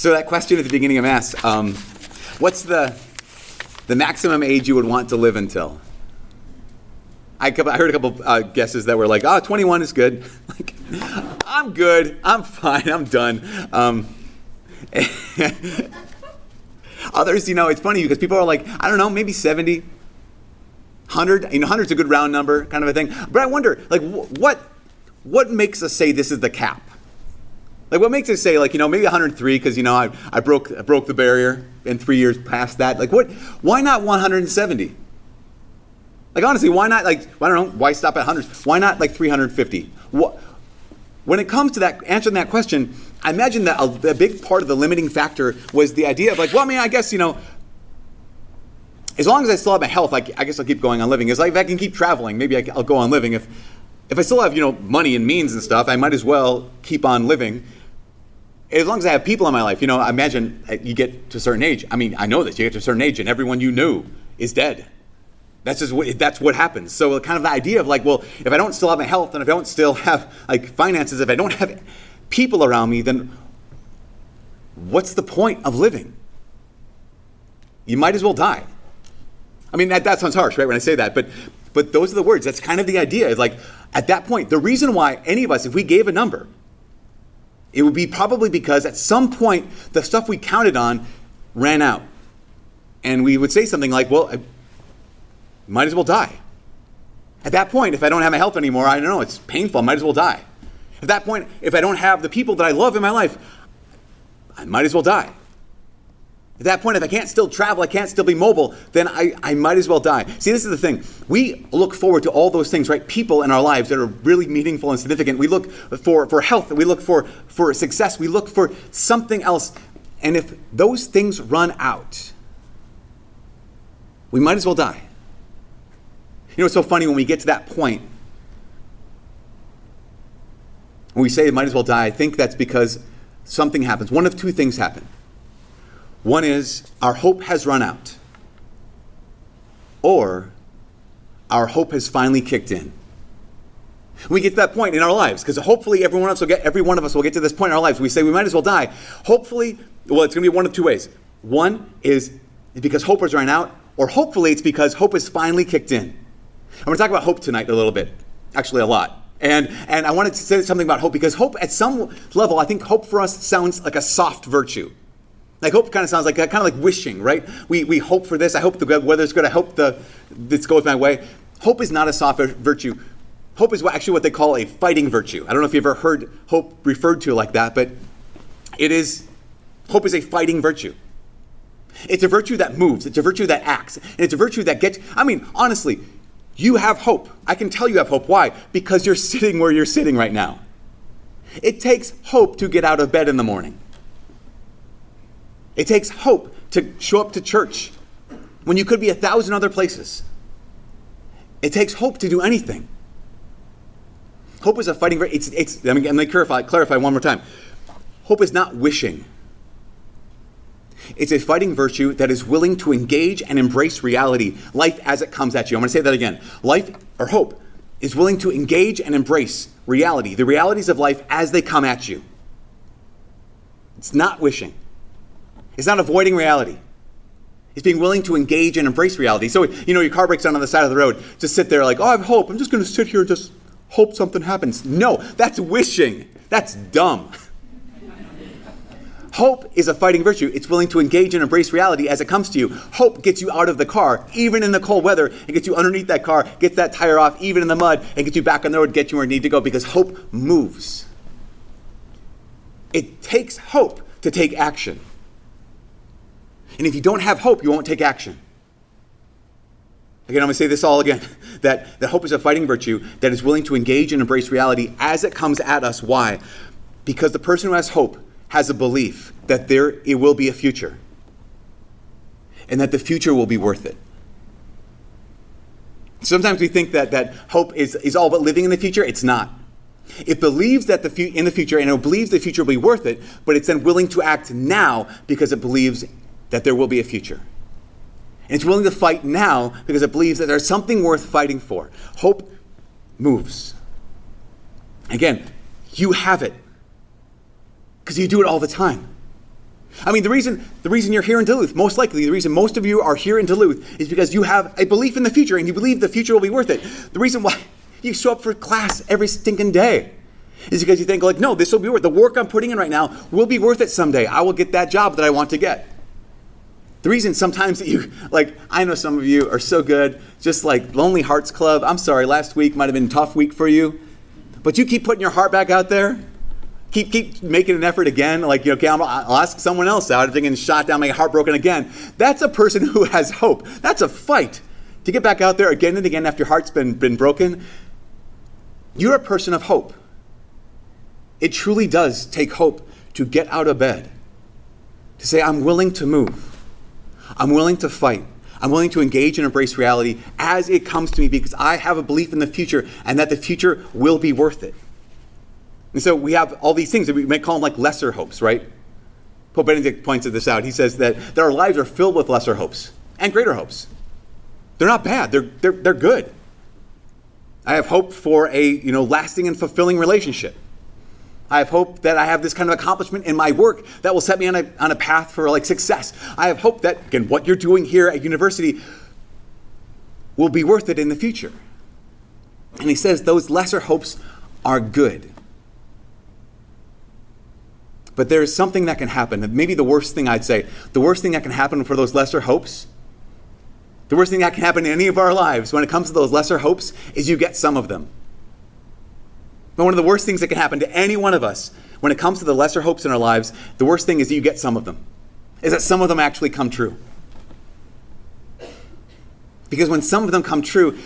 So that question at the beginning of Mass, um, what's the, the maximum age you would want to live until? I, I heard a couple uh, guesses that were like, oh, 21 is good. like, I'm good. I'm fine. I'm done. Um, others, you know, it's funny because people are like, I don't know, maybe 70, 100. You know, 100 is a good round number kind of a thing. But I wonder, like, wh- what, what makes us say this is the cap? Like, what makes us say, like, you know, maybe 103 because, you know, I, I, broke, I broke the barrier in three years past that. Like, what, why not 170? Like, honestly, why not, like, I don't know, why stop at hundreds? Why not, like, 350? What, when it comes to that, answering that question, I imagine that a, a big part of the limiting factor was the idea of, like, well, I mean, I guess, you know, as long as I still have my health, I, I guess I'll keep going on living. As like, if I can keep traveling, maybe I, will go on living. If, if I still have, you know, money and means and stuff, I might as well keep on living as long as I have people in my life, you know, I imagine uh, you get to a certain age. I mean, I know this. You get to a certain age, and everyone you knew is dead. That's just what, that's what happens. So, kind of the idea of like, well, if I don't still have my health, and if I don't still have like finances, if I don't have people around me, then what's the point of living? You might as well die. I mean, that, that sounds harsh, right? When I say that, but but those are the words. That's kind of the idea. Is like at that point, the reason why any of us, if we gave a number, it would be probably because at some point the stuff we counted on ran out. And we would say something like, well, I might as well die. At that point, if I don't have my health anymore, I don't know, it's painful, I might as well die. At that point, if I don't have the people that I love in my life, I might as well die. At that point, if I can't still travel, I can't still be mobile, then I, I might as well die. See, this is the thing. We look forward to all those things, right? People in our lives that are really meaningful and significant. We look for, for health, we look for, for success, we look for something else. And if those things run out, we might as well die. You know, it's so funny when we get to that point, when we say might as well die, I think that's because something happens. One of two things happen. One is our hope has run out, or our hope has finally kicked in. We get to that point in our lives because hopefully everyone else will get every one of us will get to this point in our lives. We say we might as well die. Hopefully, well, it's going to be one of two ways. One is because hope has run out, or hopefully it's because hope has finally kicked in. I'm going to talk about hope tonight a little bit, actually a lot. And, and I wanted to say something about hope because hope, at some level, I think hope for us sounds like a soft virtue. Like hope kind of sounds like uh, kind of like wishing, right? We, we hope for this. I hope the weather's good. I hope the this goes my way. Hope is not a soft virtue. Hope is actually what they call a fighting virtue. I don't know if you've ever heard hope referred to like that, but it is hope is a fighting virtue. It's a virtue that moves. It's a virtue that acts. And it's a virtue that gets. I mean, honestly, you have hope. I can tell you have hope. Why? Because you're sitting where you're sitting right now. It takes hope to get out of bed in the morning. It takes hope to show up to church when you could be a thousand other places. It takes hope to do anything. Hope is a fighting. It's, it's, let me, let me clarify, clarify one more time. Hope is not wishing. It's a fighting virtue that is willing to engage and embrace reality, life as it comes at you. I'm going to say that again. Life, or hope, is willing to engage and embrace reality, the realities of life as they come at you. It's not wishing. It's not avoiding reality. It's being willing to engage and embrace reality. So, you know, your car breaks down on the side of the road. Just sit there like, oh, I have hope. I'm just going to sit here and just hope something happens. No, that's wishing. That's dumb. Hope is a fighting virtue. It's willing to engage and embrace reality as it comes to you. Hope gets you out of the car, even in the cold weather, and gets you underneath that car, gets that tire off, even in the mud, and gets you back on the road, get you where you need to go, because hope moves. It takes hope to take action. And if you don't have hope, you won't take action. Again, I'm going to say this all again that, that hope is a fighting virtue that is willing to engage and embrace reality as it comes at us. Why? Because the person who has hope has a belief that there it will be a future and that the future will be worth it. Sometimes we think that, that hope is, is all about living in the future. It's not. It believes that the fu- in the future and it believes the future will be worth it, but it's then willing to act now because it believes that there will be a future. And it's willing to fight now because it believes that there's something worth fighting for. Hope moves. Again, you have it because you do it all the time. I mean, the reason, the reason you're here in Duluth, most likely, the reason most of you are here in Duluth is because you have a belief in the future and you believe the future will be worth it. The reason why you show up for class every stinking day is because you think, like, no, this will be worth The work I'm putting in right now will be worth it someday. I will get that job that I want to get. The reason sometimes that you, like, I know some of you are so good, just like Lonely Hearts Club. I'm sorry, last week might have been a tough week for you, but you keep putting your heart back out there keep keep making an effort again. Like, okay, I'll, I'll ask someone else out if they can shot down, my heart broken again. That's a person who has hope. That's a fight to get back out there again and again after your heart's been, been broken. You're a person of hope. It truly does take hope to get out of bed, to say, I'm willing to move, I'm willing to fight. I'm willing to engage and embrace reality as it comes to me because I have a belief in the future and that the future will be worth it. And so we have all these things that we may call them like lesser hopes, right? Pope Benedict points this out. He says that, that our lives are filled with lesser hopes and greater hopes. They're not bad, they're, they're, they're good. I have hope for a you know, lasting and fulfilling relationship. I have hope that I have this kind of accomplishment in my work that will set me on a, on a path for like success. I have hope that, again, what you're doing here at university will be worth it in the future. And he says those lesser hopes are good. But there is something that can happen. Maybe the worst thing I'd say, the worst thing that can happen for those lesser hopes, the worst thing that can happen in any of our lives when it comes to those lesser hopes is you get some of them. But one of the worst things that can happen to any one of us when it comes to the lesser hopes in our lives, the worst thing is you get some of them, is that some of them actually come true. Because when some of them come true,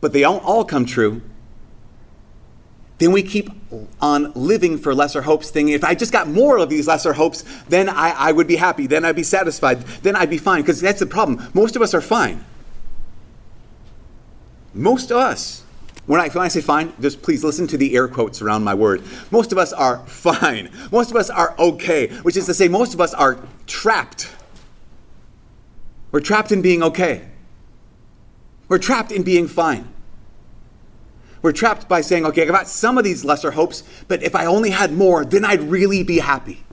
but they don't all come true, then we keep on living for lesser hopes, thinking if I just got more of these lesser hopes, then I, I would be happy, then I'd be satisfied, then I'd be fine. Because that's the problem. Most of us are fine. Most of us. When I, when I say fine, just please listen to the air quotes around my word. Most of us are fine. Most of us are okay, which is to say, most of us are trapped. We're trapped in being okay. We're trapped in being fine. We're trapped by saying, okay, I got some of these lesser hopes, but if I only had more, then I'd really be happy.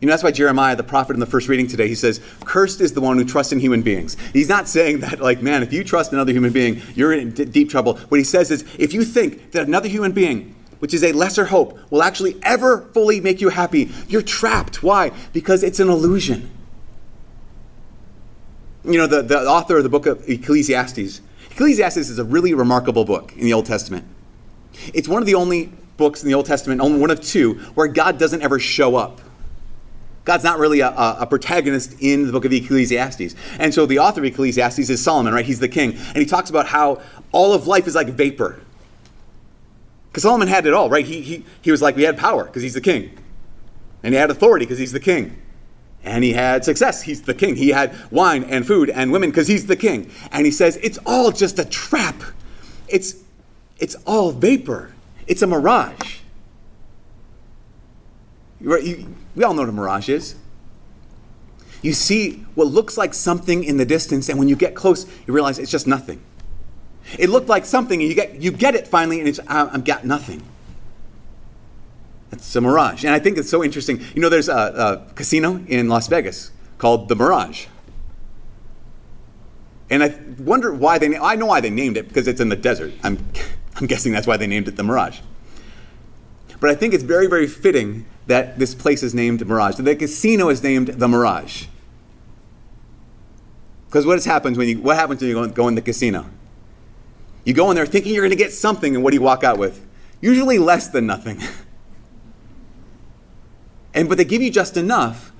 You know, that's why Jeremiah, the prophet in the first reading today, he says, Cursed is the one who trusts in human beings. He's not saying that, like, man, if you trust another human being, you're in d- deep trouble. What he says is, if you think that another human being, which is a lesser hope, will actually ever fully make you happy, you're trapped. Why? Because it's an illusion. You know, the, the author of the book of Ecclesiastes, Ecclesiastes is a really remarkable book in the Old Testament. It's one of the only books in the Old Testament, only one of two, where God doesn't ever show up. God's not really a, a, protagonist in the book of Ecclesiastes. And so the author of Ecclesiastes is Solomon, right? He's the king. And he talks about how all of life is like vapor. Because Solomon had it all, right? He, he, he was like, we had power because he's the king. And he had authority because he's the king. And he had success. He's the king. He had wine and food and women because he's the king. And he says, it's all just a trap. It's, it's all vapor. It's a mirage. We all know what a mirage is. You see what looks like something in the distance, and when you get close, you realize it's just nothing. It looked like something, and you get, you get it finally, and it's, I've got nothing. It's a mirage. And I think it's so interesting. You know, there's a, a casino in Las Vegas called the Mirage. And I wonder why they, I know why they named it because it's in the desert. I'm, I'm guessing that's why they named it the Mirage. But I think it's very, very fitting that this place is named Mirage. The casino is named the Mirage. Because what happens when you what happens when you go, in the casino? You go in there thinking you're going to get something, and what do you walk out with? Usually less than nothing. And but they give you just enough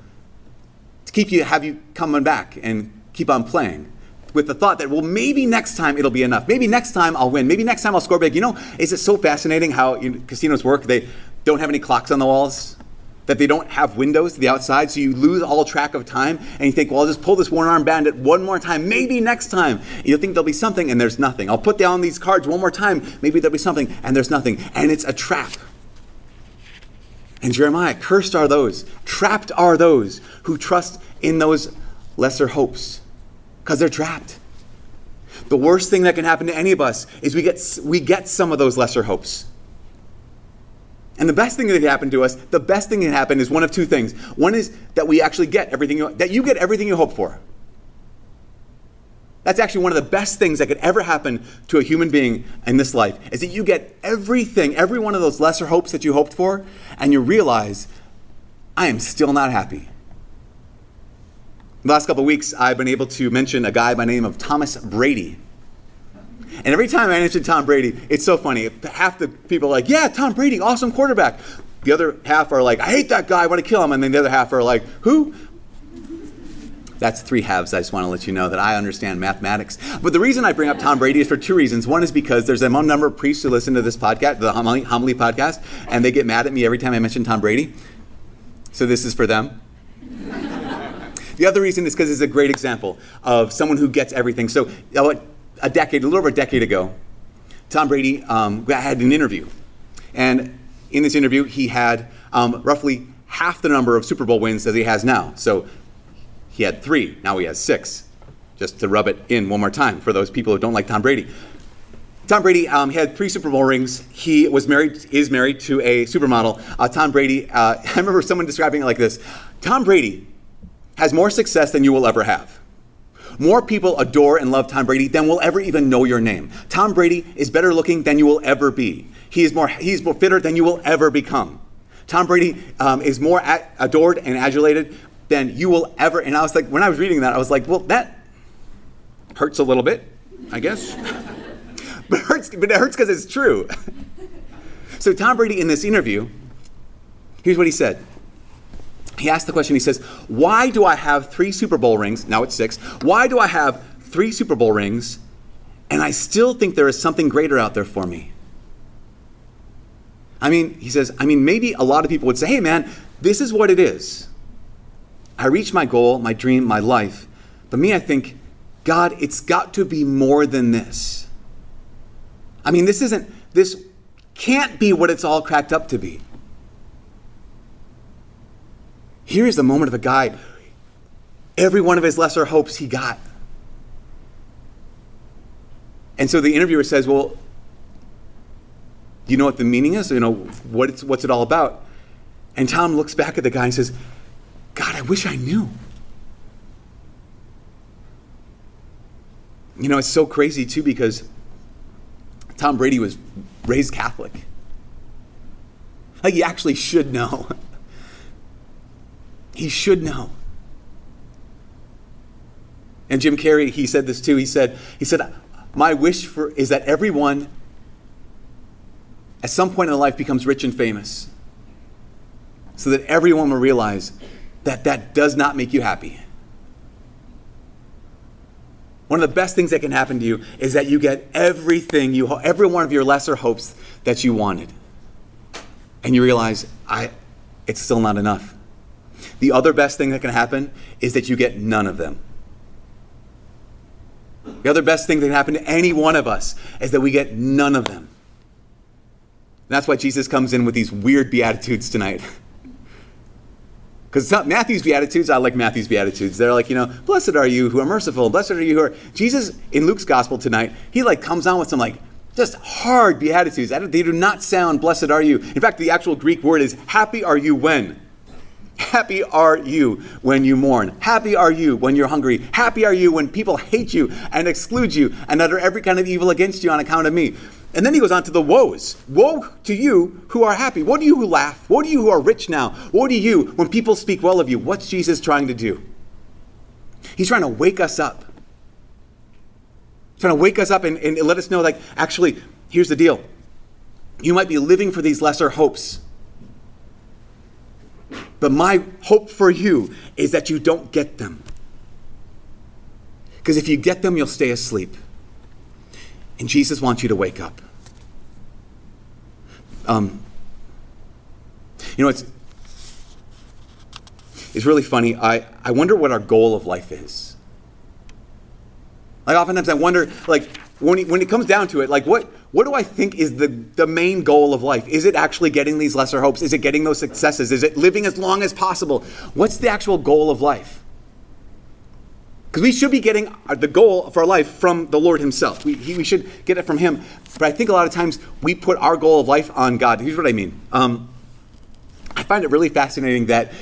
to keep you have you coming back and keep on playing with the thought that well maybe next time it'll be enough. Maybe next time I'll win. Maybe next time I'll score big. You know, is it so fascinating how you know, casinos work? They don't have any clocks on the walls. That they don't have windows to the outside, so you lose all track of time, and you think, well, I'll just pull this one-arm bandit one more time, maybe next time. And you'll think there'll be something, and there's nothing. I'll put down these cards one more time, maybe there'll be something, and there's nothing. And it's a trap. And Jeremiah, cursed are those, trapped are those who trust in those lesser hopes because they're trapped. The worst thing that can happen to any of us is we get, we get some of those lesser hopes. And the best thing that can happen to us, the best thing that can happen is one of two things. One is that we actually get everything you, that you get everything you hope for. That's actually one of the best things that could ever happen to a human being in this life is that you get everything, every one of those lesser hopes that you hoped for, and you realize, I am still not happy. The last couple of weeks, I've been able to mention a guy by the name of Thomas Brady. And every time I mention Tom Brady, it's so funny. Half the people are like, yeah, Tom Brady, awesome quarterback. The other half are like, I hate that guy, I want to kill him. And then the other half are like, who? That's three halves. I just want to let you know that I understand mathematics. But the reason I bring up Tom Brady is for two reasons. One is because there's a number of priests who listen to this podcast, the homily, homily podcast, and they get mad at me every time I mention Tom Brady. So this is for them. the other reason is because it's a great example of someone who gets everything. So a decade, a little over a decade ago, Tom Brady um, had an interview. And in this interview, he had um, roughly half the number of Super Bowl wins that he has now. So he had three, now he has six. Just to rub it in one more time for those people who don't like Tom Brady. Tom Brady um, had three Super Bowl rings. He was married, is married to a supermodel. Uh, Tom Brady, uh, I remember someone describing it like this Tom Brady has more success than you will ever have. More people adore and love Tom Brady than will ever even know your name. Tom Brady is better looking than you will ever be. He is more, he's more fitter than you will ever become. Tom Brady um, is more adored and adulated than you will ever. And I was like, when I was reading that, I was like, well, that hurts a little bit, I guess. but it hurts, but it hurts because it's true. so Tom Brady in this interview, here's what he said. He asked the question, he says, Why do I have three Super Bowl rings? Now it's six. Why do I have three Super Bowl rings and I still think there is something greater out there for me? I mean, he says, I mean, maybe a lot of people would say, hey man, this is what it is. I reached my goal, my dream, my life. But me, I think, God, it's got to be more than this. I mean, this isn't, this can't be what it's all cracked up to be. Here is the moment of a guy, every one of his lesser hopes he got. And so the interviewer says, Well, do you know what the meaning is? You know, what it's, what's it all about? And Tom looks back at the guy and says, God, I wish I knew. You know, it's so crazy too because Tom Brady was raised Catholic. Like, he actually should know. he should know. And Jim Carrey, he said this too. He said, he said, my wish for is that everyone at some point in life becomes rich and famous. So that everyone will realize that that does not make you happy. One of the best things that can happen to you is that you get everything you every one of your lesser hopes that you wanted. And you realize I it's still not enough. The other best thing that can happen is that you get none of them. The other best thing that can happen to any one of us is that we get none of them. And that's why Jesus comes in with these weird beatitudes tonight. Because Matthew's Beatitudes, I like Matthew's Beatitudes. They're like, you know, blessed are you who are merciful, blessed are you who are. Jesus, in Luke's gospel tonight, he like comes on with some like just hard Beatitudes. They do not sound blessed are you. In fact, the actual Greek word is happy are you when? Happy are you when you mourn. Happy are you when you're hungry. Happy are you when people hate you and exclude you and utter every kind of evil against you on account of me. And then he goes on to the woes. Woe to you who are happy. Woe to you who laugh. Woe to you who are rich now. Woe to you when people speak well of you. What's Jesus trying to do? He's trying to wake us up. He's trying to wake us up and, and let us know, like, actually, here's the deal. You might be living for these lesser hopes. But my hope for you is that you don't get them. Because if you get them, you'll stay asleep. And Jesus wants you to wake up. Um, you know, it's, it's really funny. I, I wonder what our goal of life is. Like, oftentimes I wonder, like, when it, when it comes down to it, like, what, what do I think is the, the main goal of life? Is it actually getting these lesser hopes? Is it getting those successes? Is it living as long as possible? What's the actual goal of life? Because we should be getting the goal for our life from the Lord Himself. We, he, we should get it from Him. But I think a lot of times we put our goal of life on God. Here's what I mean. Um, I find it really fascinating that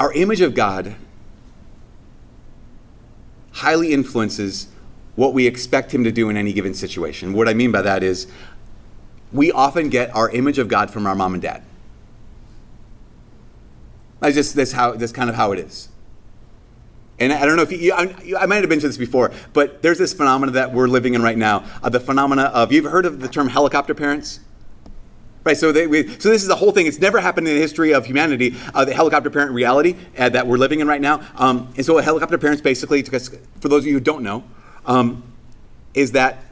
our image of God highly influences what we expect Him to do in any given situation. What I mean by that is we often get our image of God from our mom and dad. I just that's how that's kind of how it is. And I don't know if you, I, I might have to this before, but there's this phenomena that we're living in right now. Uh, the phenomena of, you've heard of the term helicopter parents? Right, so, they, we, so this is the whole thing. It's never happened in the history of humanity, uh, the helicopter parent reality uh, that we're living in right now. Um, and so, a helicopter parents basically, for those of you who don't know, um, is that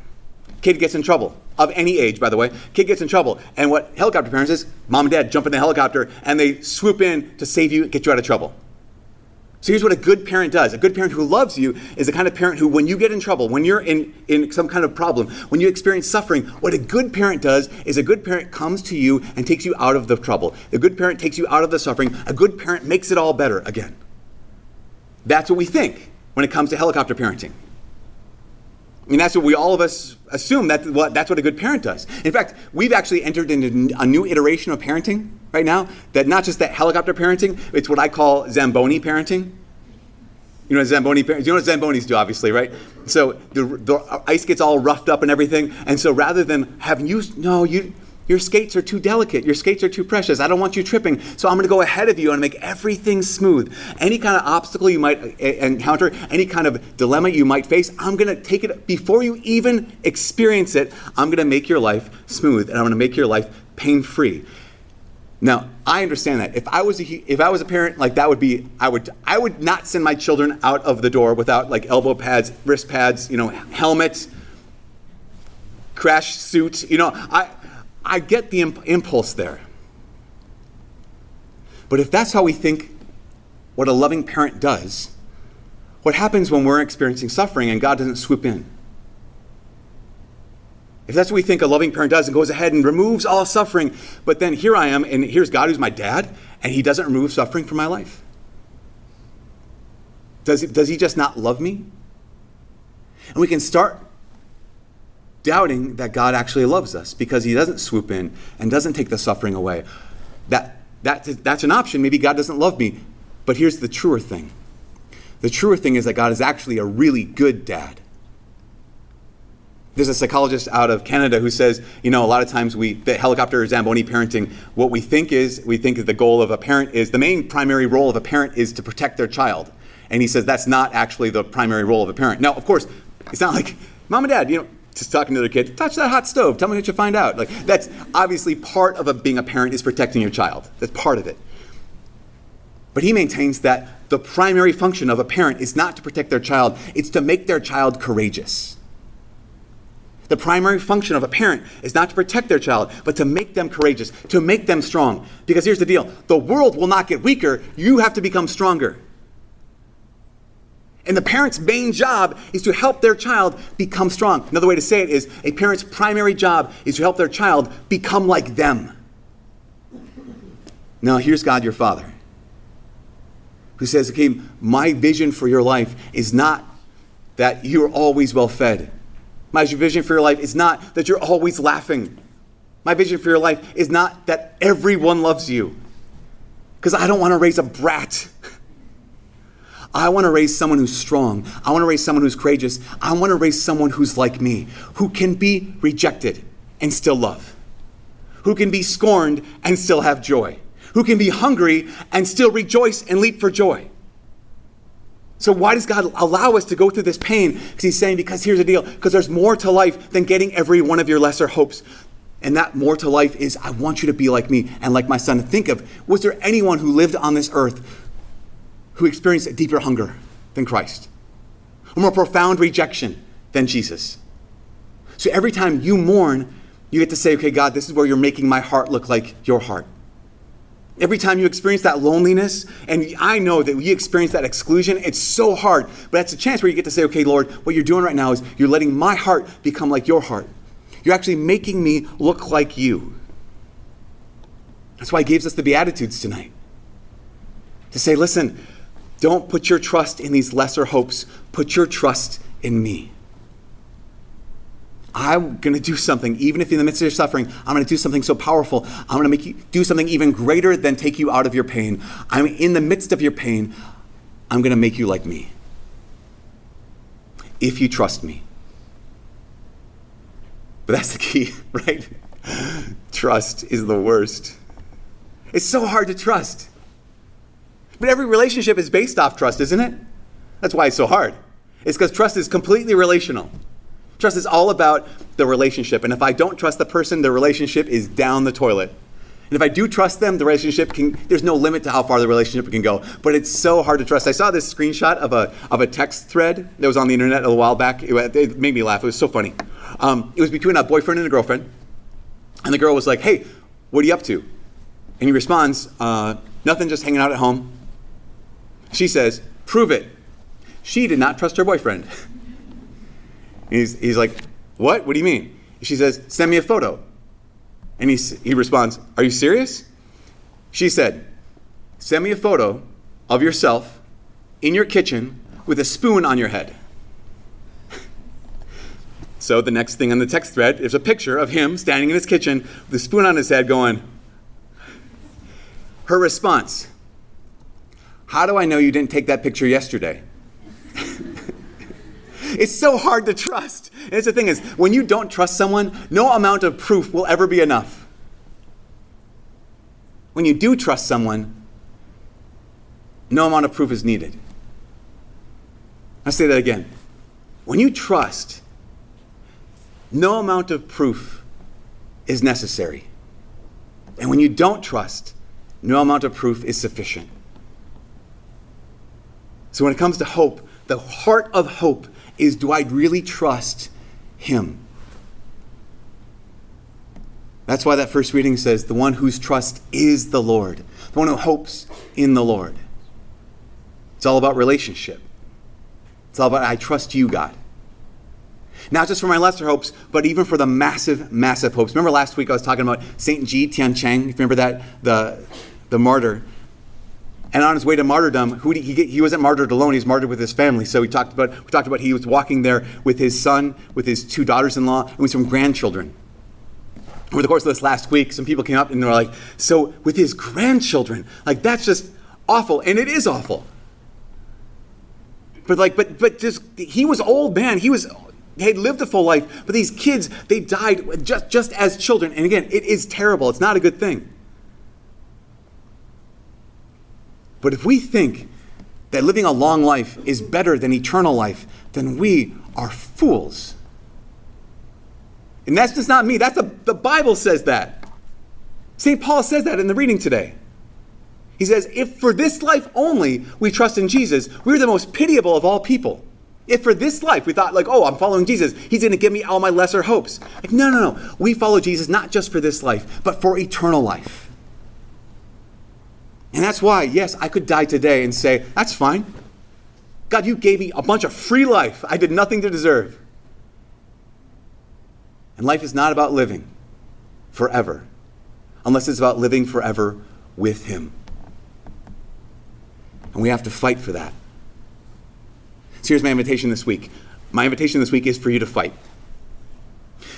kid gets in trouble of any age, by the way. Kid gets in trouble, and what helicopter parents is, mom and dad jump in the helicopter and they swoop in to save you, get you out of trouble. So here's what a good parent does. A good parent who loves you is the kind of parent who, when you get in trouble, when you're in, in some kind of problem, when you experience suffering, what a good parent does is a good parent comes to you and takes you out of the trouble. A good parent takes you out of the suffering. A good parent makes it all better again. That's what we think when it comes to helicopter parenting. Mean, that's what we all of us assume that what, that's what a good parent does. In fact, we've actually entered into a new iteration of parenting right now that not just that helicopter parenting, it's what I call Zamboni parenting. You know Zamboni parents, you know what Zambonis do, obviously, right? So the, the ice gets all roughed up and everything. And so rather than having you, no, you, your skates are too delicate. Your skates are too precious. I don't want you tripping. So I'm going to go ahead of you and make everything smooth. Any kind of obstacle you might uh, encounter, any kind of dilemma you might face, I'm going to take it before you even experience it. I'm going to make your life smooth and I'm going to make your life pain free. Now, I understand that. If I was a if I was a parent, like that would be I would I would not send my children out of the door without like elbow pads, wrist pads, you know, helmets, crash suits. You know, I I get the imp- impulse there. But if that's how we think what a loving parent does, what happens when we're experiencing suffering and God doesn't swoop in? If that's what we think a loving parent does and goes ahead and removes all suffering, but then here I am, and here's God who's my dad, and he doesn't remove suffering from my life. Does, does he just not love me? And we can start doubting that God actually loves us because he doesn't swoop in and doesn't take the suffering away. That, that, that's an option. Maybe God doesn't love me. But here's the truer thing the truer thing is that God is actually a really good dad. There's a psychologist out of Canada who says, you know, a lot of times we, the helicopter Zamboni parenting, what we think is, we think that the goal of a parent is, the main primary role of a parent is to protect their child. And he says that's not actually the primary role of a parent. Now, of course, it's not like, mom and dad, you know, just talking to their kid, touch that hot stove. Tell me what you find out. Like that's obviously part of a, being a parent is protecting your child. That's part of it. But he maintains that the primary function of a parent is not to protect their child; it's to make their child courageous. The primary function of a parent is not to protect their child, but to make them courageous, to make them strong. Because here's the deal the world will not get weaker, you have to become stronger. And the parent's main job is to help their child become strong. Another way to say it is a parent's primary job is to help their child become like them. Now, here's God your Father, who says, Okay, my vision for your life is not that you're always well fed. My vision for your life is not that you're always laughing. My vision for your life is not that everyone loves you. Because I don't want to raise a brat. I want to raise someone who's strong. I want to raise someone who's courageous. I want to raise someone who's like me, who can be rejected and still love, who can be scorned and still have joy, who can be hungry and still rejoice and leap for joy. So, why does God allow us to go through this pain? Because He's saying, because here's the deal, because there's more to life than getting every one of your lesser hopes. And that more to life is, I want you to be like me and like my son. Think of, was there anyone who lived on this earth who experienced a deeper hunger than Christ, a more profound rejection than Jesus. So every time you mourn, you get to say, okay, God, this is where you're making my heart look like your heart. Every time you experience that loneliness, and I know that we experience that exclusion, it's so hard. But that's a chance where you get to say, okay, Lord, what you're doing right now is you're letting my heart become like your heart. You're actually making me look like you. That's why he gives us the Beatitudes tonight. To say, listen, Don't put your trust in these lesser hopes. Put your trust in me. I'm going to do something, even if in the midst of your suffering, I'm going to do something so powerful. I'm going to make you do something even greater than take you out of your pain. I'm in the midst of your pain. I'm going to make you like me. If you trust me. But that's the key, right? Trust is the worst. It's so hard to trust. But every relationship is based off trust, isn't it? That's why it's so hard. It's because trust is completely relational. Trust is all about the relationship. And if I don't trust the person, the relationship is down the toilet. And if I do trust them, the relationship can, there's no limit to how far the relationship can go. But it's so hard to trust. I saw this screenshot of a, of a text thread that was on the internet a while back. It, it made me laugh. It was so funny. Um, it was between a boyfriend and a girlfriend. And the girl was like, hey, what are you up to? And he responds, uh, nothing, just hanging out at home. She says, prove it. She did not trust her boyfriend. he's, he's like, what? What do you mean? She says, send me a photo. And he, he responds, Are you serious? She said, Send me a photo of yourself in your kitchen with a spoon on your head. so the next thing on the text thread is a picture of him standing in his kitchen with a spoon on his head going, Her response, How do I know you didn't take that picture yesterday? It's so hard to trust. And it's the thing is, when you don't trust someone, no amount of proof will ever be enough. When you do trust someone, no amount of proof is needed. I'll say that again. When you trust, no amount of proof is necessary. And when you don't trust, no amount of proof is sufficient. So when it comes to hope, the heart of hope is do I really trust him? That's why that first reading says, the one whose trust is the Lord, the one who hopes in the Lord. It's all about relationship. It's all about, I trust you, God. Not just for my lesser hopes, but even for the massive, massive hopes. Remember last week I was talking about St. Ji Tianxiang? If you remember that? The, the martyr and on his way to martyrdom, who he, he wasn't martyred alone; he was martyred with his family. So we talked about we talked about he was walking there with his son, with his two daughters-in-law, and with some grandchildren. Over the course of this last week, some people came up and they were like, "So with his grandchildren, like that's just awful," and it is awful. But like, but but just he was old man. He was he had lived a full life, but these kids they died just just as children. And again, it is terrible. It's not a good thing. But if we think that living a long life is better than eternal life, then we are fools. And that's just not me. That's a, the Bible says that. St. Paul says that in the reading today. He says, If for this life only we trust in Jesus, we're the most pitiable of all people. If for this life we thought, like, oh, I'm following Jesus, he's going to give me all my lesser hopes. Like, no, no, no. We follow Jesus not just for this life, but for eternal life. And that's why, yes, I could die today and say, that's fine. God, you gave me a bunch of free life I did nothing to deserve. And life is not about living forever, unless it's about living forever with Him. And we have to fight for that. So here's my invitation this week. My invitation this week is for you to fight.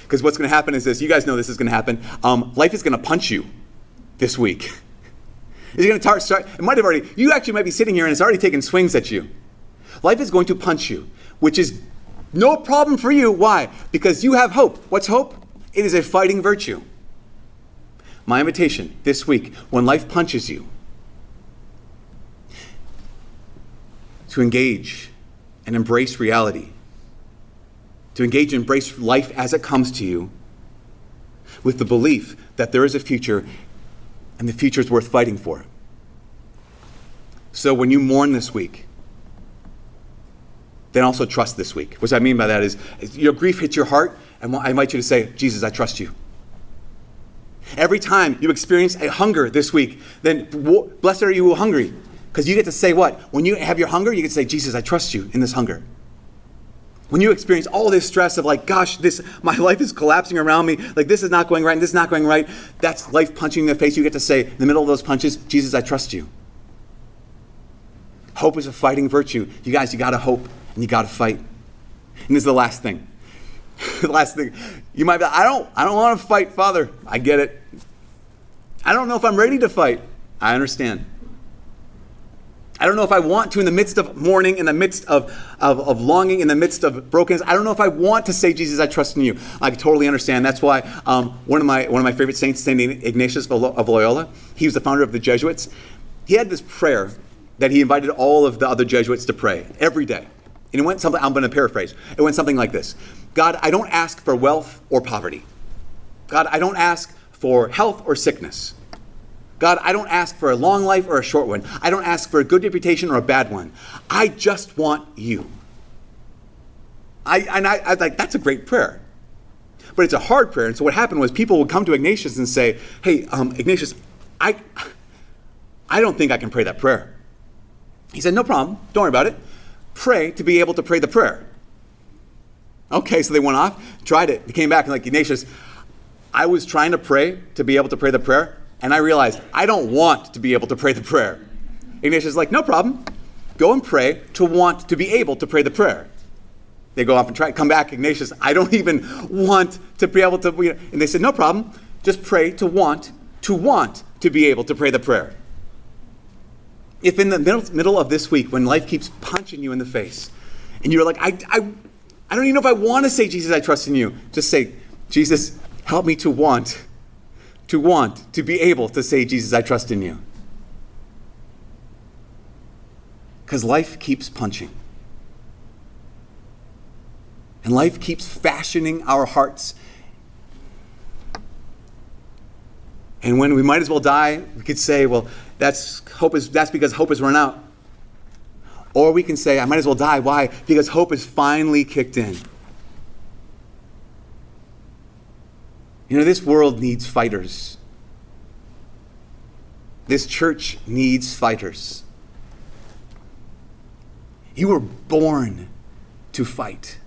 Because what's going to happen is this you guys know this is going to happen. Um, life is going to punch you this week. Is going to tar- start? It might have already. You actually might be sitting here and it's already taken swings at you. Life is going to punch you, which is no problem for you. Why? Because you have hope. What's hope? It is a fighting virtue. My invitation this week, when life punches you, to engage and embrace reality, to engage and embrace life as it comes to you, with the belief that there is a future and the future is worth fighting for. So when you mourn this week, then also trust this week. What I mean by that is, your grief hits your heart, and I invite you to say, Jesus, I trust you. Every time you experience a hunger this week, then blessed are you who are hungry. Because you get to say what? When you have your hunger, you can say, Jesus, I trust you in this hunger. When you experience all this stress of like, gosh, this my life is collapsing around me, like this is not going right and this is not going right, that's life punching in the face. You get to say, in the middle of those punches, Jesus, I trust you. Hope is a fighting virtue. You guys, you got to hope and you got to fight. And this is the last thing. the last thing. You might be, I don't, I don't want to fight, Father. I get it. I don't know if I'm ready to fight. I understand. I don't know if I want to, in the midst of mourning, in the midst of, of, of, longing, in the midst of brokenness. I don't know if I want to say, Jesus, I trust in you. I totally understand. That's why um, one, of my, one of my favorite saints, St. Ignatius of Loyola, he was the founder of the Jesuits. He had this prayer that he invited all of the other Jesuits to pray every day. And it went something, I'm going to paraphrase. It went something like this God, I don't ask for wealth or poverty. God, I don't ask for health or sickness. God, I don't ask for a long life or a short one. I don't ask for a good reputation or a bad one. I just want you. I, and I, I was like, that's a great prayer. But it's a hard prayer. And so what happened was people would come to Ignatius and say, hey, um, Ignatius, I, I don't think I can pray that prayer. He said, no problem. Don't worry about it. Pray to be able to pray the prayer. Okay, so they went off, tried it. They came back and like, Ignatius, I was trying to pray to be able to pray the prayer. And I realized I don't want to be able to pray the prayer. Ignatius is like, no problem. Go and pray to want to be able to pray the prayer. They go off and try, come back, Ignatius, I don't even want to be able to. And they said, no problem. Just pray to want, to want to be able to pray the prayer. If in the middle, middle of this week, when life keeps punching you in the face, and you're like, I, I, I don't even know if I want to say, Jesus, I trust in you, just say, Jesus, help me to want to want to be able to say, Jesus, I trust in you. Because life keeps punching. And life keeps fashioning our hearts. And when we might as well die, we could say, well, that's hope is that's because hope has run out. Or we can say, I might as well die. Why? Because hope is finally kicked in. You know, this world needs fighters. This church needs fighters. You were born to fight.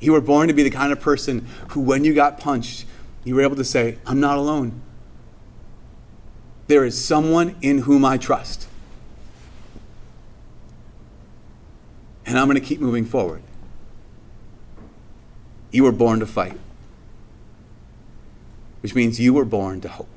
You were born to be the kind of person who, when you got punched, you were able to say, I'm not alone. There is someone in whom I trust. And I'm going to keep moving forward. You were born to fight, which means you were born to hope.